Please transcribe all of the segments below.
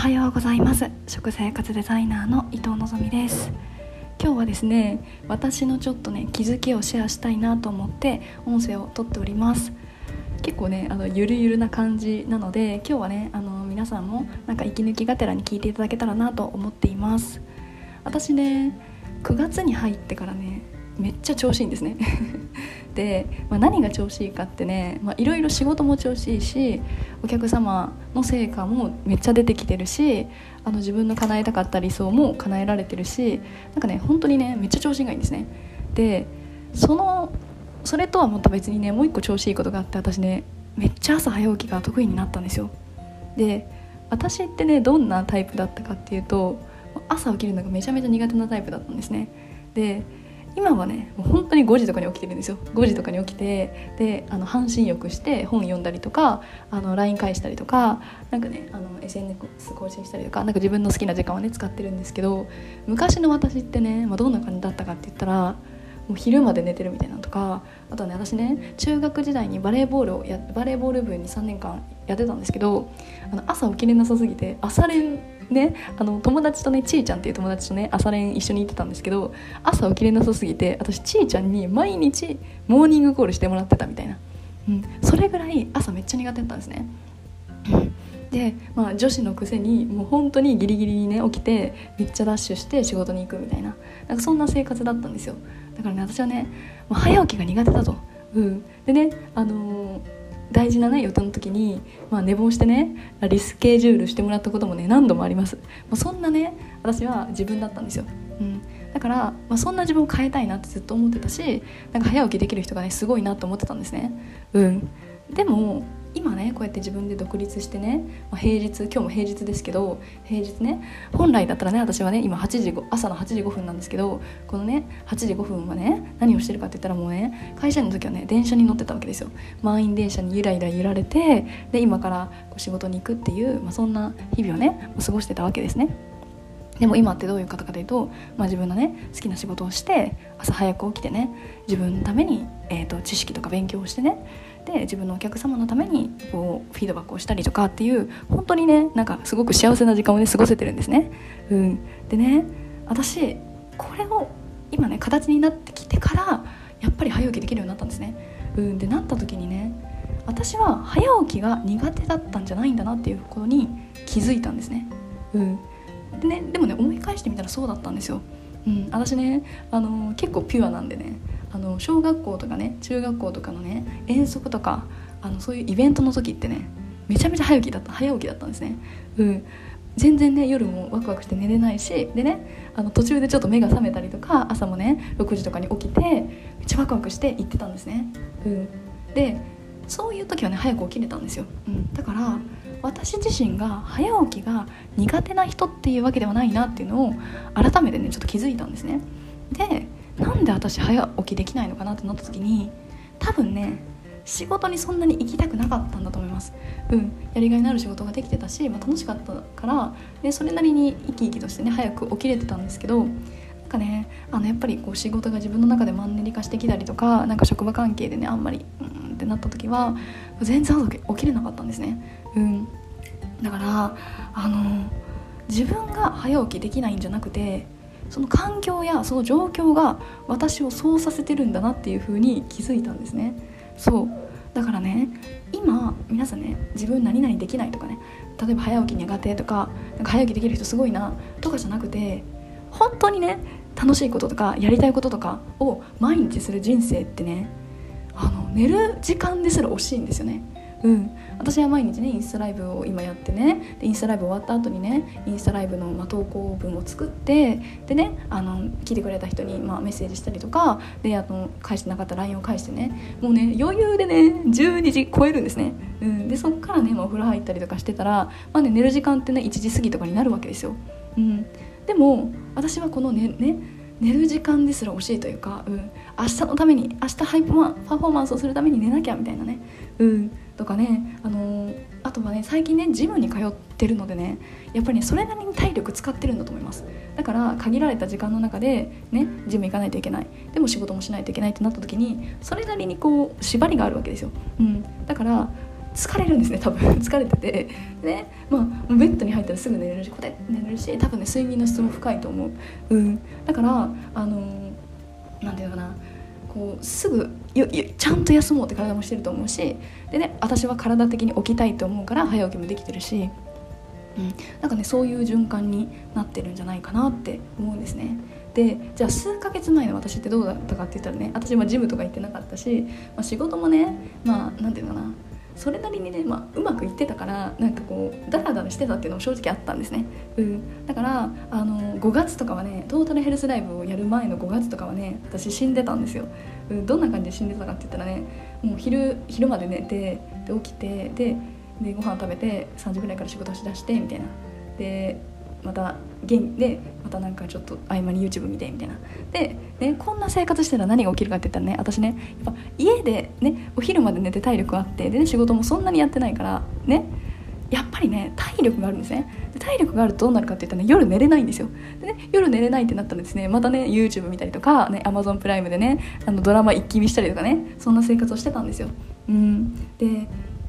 はようございます。食生活デザイナーの伊藤のぞみです。今日はですね私のちょっとね気づきをシェアしたいなと思って音声を撮っております。結構ねあのゆるゆるな感じなので今日はねあの皆さんもなんか息抜きがてらに聞いていただけたらなと思っています。私ね9月に入ってからねめっちゃ調子いいんですね。で、まあ、何が調子いいかってねいろいろ仕事も調子いいしお客様の成果もめっちゃ出てきてるしあの自分の叶えたかった理想も叶えられてるしなんかね本当にねめっちゃ調子がいいんですね。でそのそれとはまた別にねもう一個調子いいことがあって私ねめっちゃ朝早起きが得意になったんですよ。で私ってねどんなタイプだったかっていうと朝起きるのがめちゃめちゃ苦手なタイプだったんですね。で今はねもう本当に5時とかに起きてるんですよ。5時とかに起きてであの半身浴して本読んだりとかあの LINE 返したりとかなんかねあの SNS 更新したりとかなんか自分の好きな時間はね使ってるんですけど昔の私ってね、まあ、どんな感じだったかって言ったらもう昼まで寝てるみたいなのとかあとはね私ね中学時代にバレーボールをやバレーボール部に3年間やってたんですけどあの朝起きれなさすぎて朝練ねあの友達とねちーちゃんっていう友達とね朝練一緒に行ってたんですけど朝起きれなさすぎて私ちーちゃんに毎日モーニングコールしてもらってたみたいな、うん、それぐらい朝めっちゃ苦手だったんですね。で、まあ、女子のくせにもう本当にギリギリにね起きてめっちゃダッシュして仕事に行くみたいな。なんかそんな生活だったんですよ。だからね私はねもう早起きが苦手だと、うん、でねあのー大事なね予定の時に、まあ、寝坊してねリスケジュールしてもらったこともね何度もあります、まあ、そんなね私は自分だったんですよ、うん、だから、まあ、そんな自分を変えたいなってずっと思ってたしなんか早起きできる人がねすごいなと思ってたんですね。うん。でも今ねこうやって自分で独立してね、ま、平日今日も平日ですけど平日ね本来だったらね私はね今8時朝の8時5分なんですけどこのね8時5分はね何をしてるかって言ったらもうね会社員の時はね電車に乗ってたわけですよ。満員電車にゆらゆら揺られてで今からこう仕事に行くっていう、まあ、そんな日々をね過ごしてたわけですね。でも今ってどういう方かというと、まあ、自分のね好きな仕事をして朝早く起きてね自分のために、えーと知識とか勉強をしてねで自分のお客様のためにこうフィードバックをしたりとかっていう本当にねなんかすごく幸せな時間をね過ごせてるんですね。うん、でね私これを今ね形になってきてからやっぱり早起きできるようになったんですね。うん、でなった時にね私は早起きが苦手だったんじゃないんだなっていうことに気づいたんですね。うん、ねでもね思い返してみたらそうだったんですよ。うん、私ねあの結構ピュアなんでねあの小学校とかね中学校とかのね遠足とかあのそういうイベントの時ってねめちゃめちゃ早起きだった早起きだったんですね。うん全然ね夜もワクワクして寝れないしでねあの途中でちょっと目が覚めたりとか朝もね6時とかに起きてめっちゃワクワクして行ってたんですね。うん、でそういう時はね早く起きれたんですよ。うん、だから私自身が早起きが苦手な人っていうわけではないなっていうのを改めてねちょっと気づいたんですね。でなんで私早起きできないのかなってなった時に多分ね仕事にそんなに行きたくなかったんだと思いますうんやりがいのある仕事ができてたし、まあ、楽しかったからでそれなりに生き生きとしてね早く起きれてたんですけどなんかねあのやっぱりこう仕事が自分の中でマンネリ化してきたりとかなんか職場関係でねあんまりうんってなった時は全然起きれなかったんですねうん。だからあの自分が早起きできないんじゃなくてその環境やその状況が私をそうさせてるんだなっていう風に気づいたんですね。そう。だからね今皆さんね自分何々できないとかね例えば早起き苦手とかなんか早起きできる人すごいなとかじゃなくて本当にね楽しいこととかやりたいこととかを毎日する人生ってねあの寝る時間ですら惜しいんですよね。うん、私は毎日ねインスタライブを今やってね。でインスタライブ終わった後にねインスタライブの、ま、投稿文を作ってでねあの聞いてくれた人に、ま、メッセージしたりとかであの返してなかった LINE を返してね。もうね余裕でね12時超えるんですね、うん、でそっからね、ま、お風呂入ったりとかしてたら、まあね、寝る時間ってね1時過ぎとかになるわけですよ、うん、でも私はこのねね寝る時間ですら惜しいというか、うん、明日のために明日ハイパフォーマンスをするために寝なきゃみたいなね、うん、とかね、あのー、あとはね最近ねジムに通ってるのでねやっぱりねそれなりに体力使ってるんだと思います。だから限られた時間の中でねジム行かないといけない。でも仕事もしないといけないってなった時にそれなりにこう縛りがあるわけですよ、うん、だから疲れるんですね多分。疲れてて。で、まあ、ベッドに入ったらすぐ寝れるしこうやって寝れるし多分ね睡眠の質も深いと思う、うん、だからあのなんていうのかな。こうすぐよちゃんと休もうって体もしてると思うしでね私は体的に起きたいと思うから早起きもできてるし、うん、なんかねそういう循環になってるんじゃないかなって思うんですね。でじゃあ数ヶ月前の私ってどうだったかって言ったらね私もジムとか行ってなかったし、まあ、仕事もねまあ何て言うのかなそれなりにね、まあ、うまくいってたからなんかこうダラダラしてたっていうのも正直あったんですね、うん、だからあの5月とかはねトータルヘルスライブをやる前の5月とかはね私死んでたんですよ、うん、どんな感じで死んでたかって言ったらねもう昼昼まで寝てで起きてででご飯食べて3時ぐらいから仕事しだしてみたいな。でまた元でまたなんかちょっと合間に YouTube 見てみたいな。で、ね、こんな生活してたら何が起きるかって言ったらね私ねやっぱ家でねお昼まで寝て体力あってで、ね、仕事もそんなにやってないからねやっぱりね体力があるんですね。体力があるとどうなるかって言ったら、ね、夜寝れないんですよ。で、ね、夜寝れないってなったらですね。またね YouTube 見たりとか、ね、Amazon プライムでねあのドラマ一気見したりとかねそんな生活をしてたんですよ。うん。で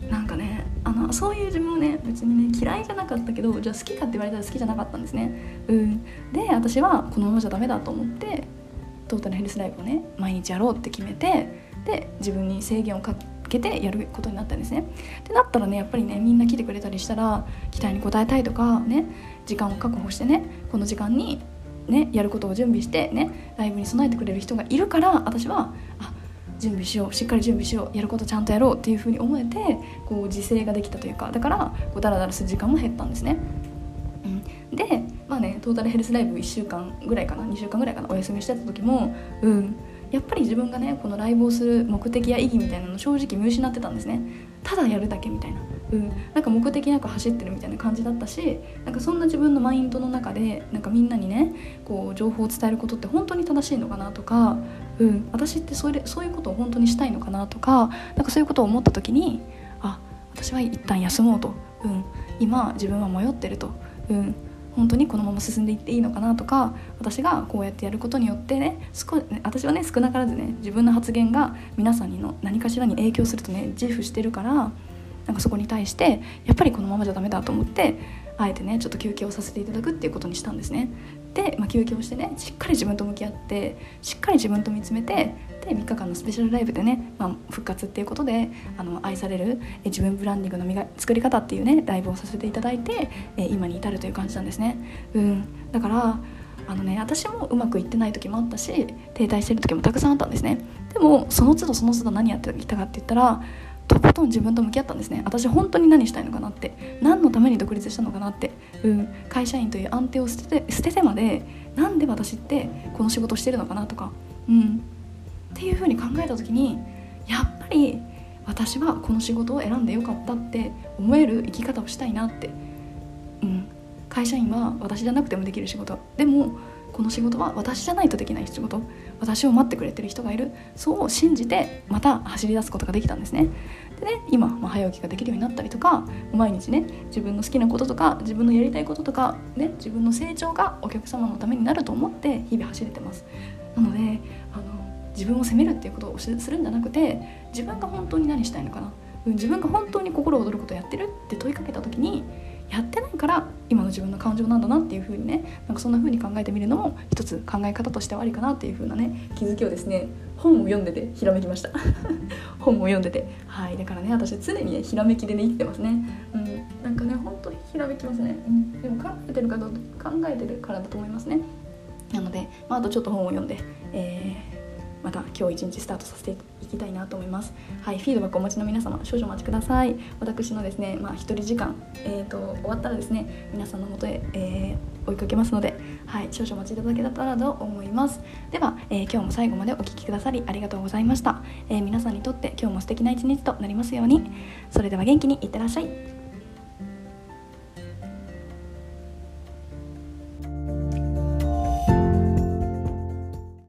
なんかねあのそういう自分もね別にね嫌いじゃなかったけどじゃあ好きかって言われたら好きじゃなかったんですね。うん。で私はこのままじゃダメだと思ってトータルヘルスライブをね毎日やろうって決めてで自分に制限をかけてやることになったんですね。ってなったらねやっぱりねみんな来てくれたりしたら期待に応えたいとかね時間を確保してねこの時間にねやることを準備してねライブに備えてくれる人がいるから私はあ準備しよう。しっかり準備しよう。やることちゃんとやろうっていうふうに思えてこう自制ができたというかだからこうダラダラする時間も減ったんですね。うん、でまあねトータルヘルスライブ1週間ぐらいかな2週間ぐらいかなお休みしてた時もうん。やっぱり自分がねこのライブをする目的や意義みたいなの正直見失ってたんですね。ただやるだけみたいな、うん、なんか目的なく走ってるみたいな感じだったしなんかそんな自分のマインドの中でなんかみんなにねこう情報を伝えることって本当に正しいのかなとか、うん、私ってそれそういうことを本当にしたいのかなとかなんかそういうことを思った時にあ私は一旦休もうと、うん、今自分は迷ってると、うん、本当にこのまま進んでいっていいのかなとか私がこうやってやることによってね少私はね少なからずね自分の発言が皆さんにの何かしらに影響するとね自負してるからなんかそこに対してやっぱりこのままじゃダメだと思ってあえてねちょっと休憩をさせていただくっていうことにしたんですね。で、まあ、休憩をしてねしっかり自分と向き合ってしっかり自分と見つめてで3日間のスペシャルライブでね、まあ、復活っていうことであの愛されるえ自分ブランディングのみが作り方っていうねライブをさせていただいてえ今に至るという感じなんですね。うん、だからあのね私もうまくいってない時もあったし停滞してる時もたくさんあったんですね。でもその都度その都度何やってきたかって言ったらとことん自分と向き合ったんですね。私本当に何したいのかなって何のために独立したのかなって、うん、会社員という安定を捨てて捨ててまでなんで私ってこの仕事してるのかなとか、うん、っていうふうに考えた時にやっぱり私はこの仕事を選んでよかったって思える生き方をしたいなって、うん、会社員は私じゃなくてもできる仕事。でもこの仕事は私じゃないとできない仕事。私を待ってくれてる人がいる。そう信じてまた走り出すことができたんですね。でね今、まあ、早起きができるようになったりとか毎日ね自分の好きなこととか自分のやりたいこととか、ね、自分の成長がお客様のためになると思って日々走れてます。なのであの自分を責めるっていうことをするんじゃなくて自分が本当に何したいのかな。自分が本当に心躍ることをやってるって問いかけた時にやってないから今の自分の感情なんだなっていう風にねなんかそんな風に考えてみるのも一つ考え方としてはありかなっていう風なね気づきをですね本を読んでてひらめきました。本を読んでて。はいだからね私常にねひらめきでね生きてますね。うんなんかね本当にひらめきますね、うん、でも考えてるかどう考えてるからだと思いますね。なので、まあ、あとちょっと本を読んで、えーまた今日一日スタートさせていきたいなと思います。はいフィードバックお持ちの皆様少々お待ちください。私のですねまあ一人時間えっ、ー、と終わったらですね皆さんのもとへ、えー、追いかけますのではい少々お待ちいただけたらと思います。では、えー、今日も最後までお聴きくださりありがとうございました、え皆さんにとって今日も素敵な一日となりますように。それでは元気にいってらっしゃい。